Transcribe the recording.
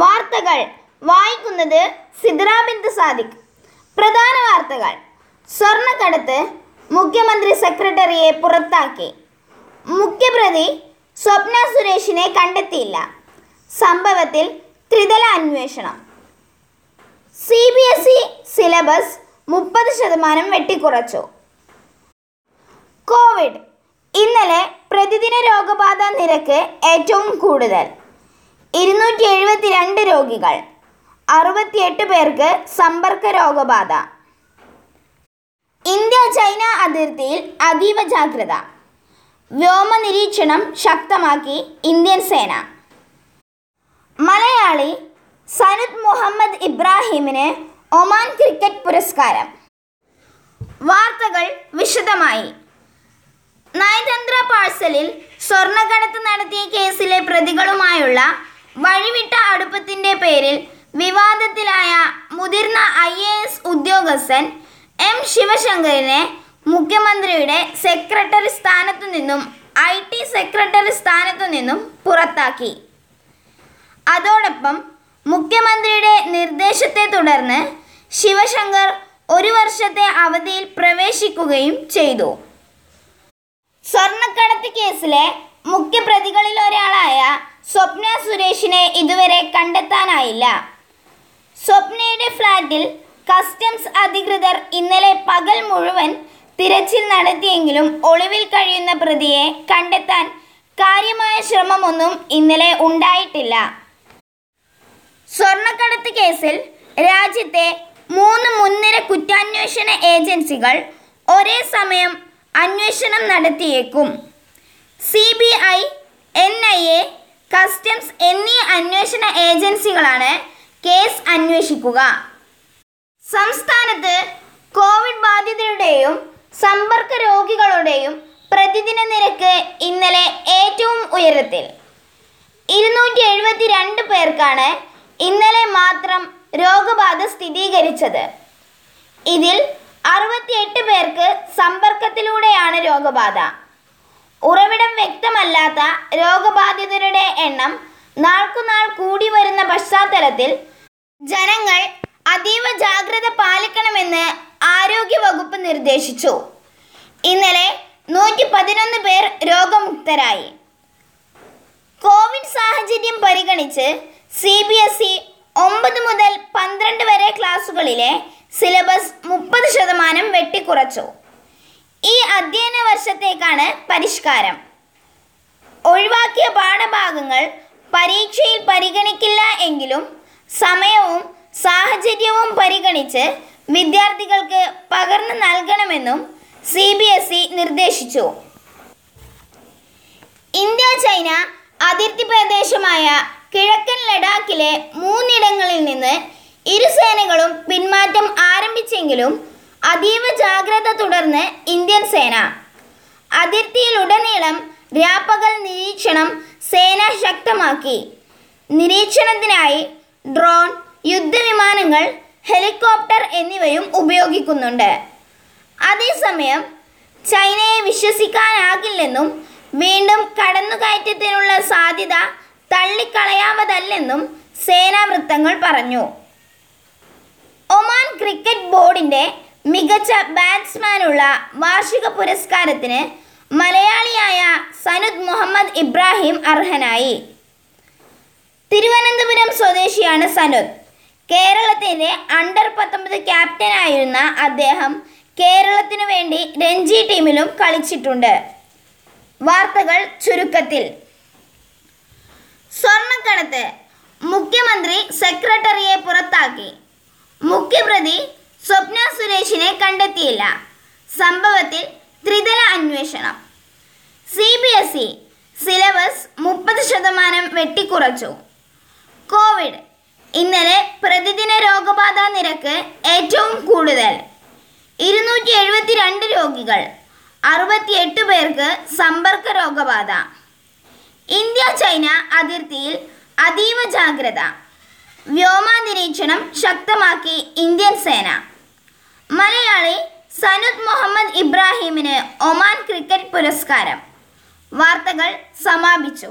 വാർത്തകൾ വായിക്കുന്നത് സിദ്രാബിന്ദ് സാദിഖ്. പ്രധാന വാർത്തകൾ. സ്വർണക്കടത്ത് മുഖ്യമന്ത്രി സെക്രട്ടറിയെ പുറത്താക്കി. മുഖ്യപ്രതി സ്വപ്ന സുരേഷിനെ കണ്ടെത്തിയില്ല. സംഭവത്തിൽ ത്രിതല അന്വേഷണം. C B S E syllabus മുപ്പത് ശതമാനം വെട്ടിക്കുറച്ചു. കോവിഡ്. ഇന്നലെ പ്രതിദിന രോഗബാധ നിരക്ക് ഏറ്റവും കൂടുതൽ. ഇരുന്നൂറ്റി എഴുപത്തിരണ്ട് രോഗികൾ. അറുപത്തിയെട്ട് പേർക്ക് സമ്പർക്ക രോഗബാധ. ഇന്ത്യ ചൈന അതിർത്തിയിൽ അതീവ ജാഗ്രത. വ്യോമ നിരീക്ഷണം ശക്തമാക്കി ഇന്ത്യൻ സേന. മലയാളി സനുദ് മുഹമ്മദ് ഇബ്രാഹിമിന് ഒമാൻ ക്രിക്കറ്റ് പുരസ്കാരം. വാർത്തകൾ വിശദമായി. നയതന്ത്ര പാഴ്സലിൽ സ്വർണക്കടത്ത് നടത്തിയ കേസിലെ പ്രതികളുമായുള്ള വഴിവിട്ട അടുപ്പത്തിന്റെ പേരിൽ വിവാദത്തിലായ മുതിർന്ന ഐ എ എസ് ഉദ്യോഗസ്ഥൻ എം ശിവശങ്കറിനെ മുഖ്യമന്ത്രിയുടെ സെക്രട്ടറി സ്ഥാനത്തു നിന്നും ഐ ടി സെക്രട്ടറി സ്ഥാനത്തു നിന്നും പുറത്താക്കി. അതോടൊപ്പം മുഖ്യമന്ത്രിയുടെ നിർദ്ദേശത്തെ തുടർന്ന് ശിവശങ്കർ ഒരു വർഷത്തെ അവധിയിൽ പ്രവേശിക്കുകയും ചെയ്തു. സ്വർണക്കടത്ത് കേസിലെ മുഖ്യപ്രതികളിൽ ഒരാളായ സ്വപ്ന സുരേഷിനെ ഇതുവരെ കണ്ടെത്താനായില്ല. സ്വപ്നയുടെ ഫ്ലാറ്റിൽ കസ്റ്റംസ് അധികൃതർ ഇന്നലെ പകൽ മുഴുവൻ തിരച്ചിൽ നടത്തിയെങ്കിലും ഒളിവിൽ കഴിയുന്ന പ്രതിയെ കണ്ടെത്താൻ കാര്യമായ ശ്രമമൊന്നും ഇന്നലെ ഉണ്ടായിട്ടില്ല. സ്വർണക്കടത്ത് കേസിൽ രാജ്യത്തെ മൂന്ന് മുൻനിര കുറ്റാന്വേഷണ ഏജൻസികൾ ഒരേ സമയം അന്വേഷണം നടത്തിയേക്കും. C B I N I A customs എന്നീ അന്വേഷണ ഏജൻസികളാണ് കേസ് അന്വേഷിക്കുക. സംസ്ഥാനത്ത് കോവിഡ് ബാധിതരുടെയും സമ്പർക്ക രോഗികളുടെയും പ്രതിദിന നിരക്ക് ഇന്നലെ ഏറ്റവും ഉയരത്തിൽ. ഇരുന്നൂറ്റി എഴുപത്തി രണ്ട് പേർക്കാണ് ഇന്നലെ മാത്രം രോഗബാധ സ്ഥിരീകരിച്ചത്. ഇതിൽ അറുപത്തിയെട്ട് പേർക്ക് സമ്പർക്കത്തിലൂടെയാണ് രോഗബാധ. ഉറവിടം വ്യക്തമല്ലാത്ത രോഗബാധിതരുടെ എണ്ണം നാൾക്കുനാൾ കൂടി വരുന്ന പശ്ചാത്തലത്തിൽ ജനങ്ങൾ അതീവ ജാഗ്രത പാലിക്കണമെന്ന് ആരോഗ്യ വകുപ്പ് നിർദ്ദേശിച്ചു. ഇന്നലെ നൂറ്റി പതിനൊന്ന് പേർ രോഗമുക്തരായി. കോവിഡ് സാഹചര്യം പരിഗണിച്ച് സി ബി എസ് ഇ ഒമ്പത് മുതൽ പന്ത്രണ്ട് വരെ ക്ലാസ്സുകളിലെ സിലബസ് മുപ്പത് ശതമാനം വെട്ടിക്കുറച്ചു. ഈ അധ്യയന വർഷത്തേക്കാണ് പരിഷ്കാരം. ഒഴിവാക്കിയ പാഠഭാഗങ്ങൾ പരീക്ഷയിൽ പരിഗണിക്കില്ല എങ്കിലും സമയവും സാഹചര്യവും പരിഗണിച്ച് വിദ്യാർത്ഥികൾക്ക് പകർന്നു നൽകണമെന്നും സി ബി എസ് ഇ നിർദ്ദേശിച്ചു. ഇന്ത്യ ചൈന അതിർത്തി പ്രദേശമായ കിഴക്കൻ ലഡാക്കിലെ മൂന്നിടങ്ങളിൽ നിന്ന് ഇരു സേനകളും പിന്മാറ്റം ആരംഭിച്ചെങ്കിലും അതീവ ജാഗ്രത തുടർന്ന് ഇന്ത്യൻ സേന. അതിർത്തിയിലുടനീളം രാപ്പകൽ നിരീക്ഷണം സേന ശക്തമാക്കി. നിരീക്ഷണത്തിനായി ഡ്രോൺ യുദ്ധവിമാനങ്ങൾ ഹെലികോപ്റ്റർ എന്നിവയും ഉപയോഗിക്കുന്നുണ്ട്. അതേസമയം ചൈനയെ വിശ്വസിക്കാനാകില്ലെന്നും വീണ്ടും കടന്നുകയറ്റത്തിനുള്ള സാധ്യത തള്ളിക്കളയാവതല്ലെന്നും സേനാ വൃത്തങ്ങൾ പറഞ്ഞു. ഒമാൻ ക്രിക്കറ്റ് ബോർഡിന്റെ മികച്ച ബാറ്റ്സ്മാനുള്ള വാർഷിക പുരസ്കാരത്തിന് മലയാളിയായ സനുദ് മുഹമ്മദ് ഇബ്രാഹിം അർഹനായി. തിരുവനന്തപുരം സ്വദേശിയാണ് സനുദ്. കേരളത്തിന്റെ അണ്ടർ പത്തൊമ്പത് ക്യാപ്റ്റനായിരുന്ന അദ്ദേഹം കേരളത്തിനു വേണ്ടി രഞ്ജി ടീമിലും കളിച്ചിട്ടുണ്ട്. വാർത്തകൾ ചുരുക്കത്തിൽ. സ്വർണക്കടത്ത് മുഖ്യമന്ത്രി സെക്രട്ടറിയെ പുറത്താക്കി. മുഖ്യപ്രതി സ്വപ്ന സുരേഷിനെ കണ്ടെത്തിയില്ല. സംഭവത്തിൽ ത്രിതല അന്വേഷണം. C B S E syllabus മുപ്പത് ശതമാനം വെട്ടിക്കുറച്ചു. കോവിഡ് ഇന്നലെ പ്രതിദിന രോഗബാധ നിരക്ക് ഏറ്റവും കൂടുതൽ. ഇരുന്നൂറ്റി എഴുപത്തിരണ്ട് രോഗികൾ അറുപത്തിയെട്ട് പേർക്ക് സമ്പർക്ക രോഗബാധ. ഇന്ത്യ ചൈന അതിർത്തിയിൽ അതീവ ജാഗ്രത. വ്യോമ നിരീക്ഷണം ശക്തമാക്കി ഇന്ത്യൻ സേന. മലയാളി സനുദ് മുഹമ്മദ് ഇബ്രാഹിമിന് ഒമാൻ ക്രിക്കറ്റ് പുരസ്കാരം. വാർത്തകൾ സമാപിച്ചു.